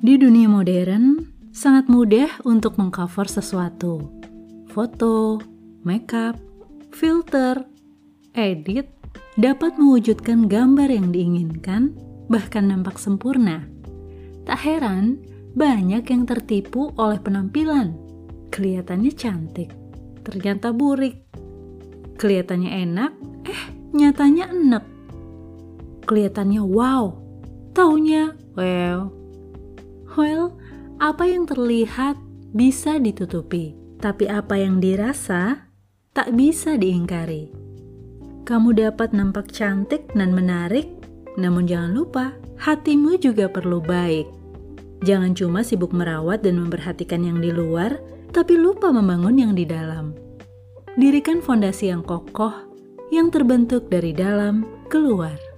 Di dunia modern, sangat mudah untuk mengcover sesuatu. Foto, makeup, filter, edit dapat mewujudkan gambar yang diinginkan, bahkan nampak sempurna. Tak heran, banyak yang tertipu oleh penampilan. Kelihatannya cantik, ternyata burik. Kelihatannya enak, eh nyatanya enak. Kelihatannya wow, taunya well. Well, apa yang terlihat bisa ditutupi, tapi apa yang dirasa tak bisa diingkari. Kamu dapat nampak cantik dan menarik, namun jangan lupa hatimu juga perlu baik. Jangan cuma sibuk merawat dan memperhatikan yang di luar, tapi lupa membangun yang di dalam. Dirikan fondasi yang kokoh yang terbentuk dari dalam keluar.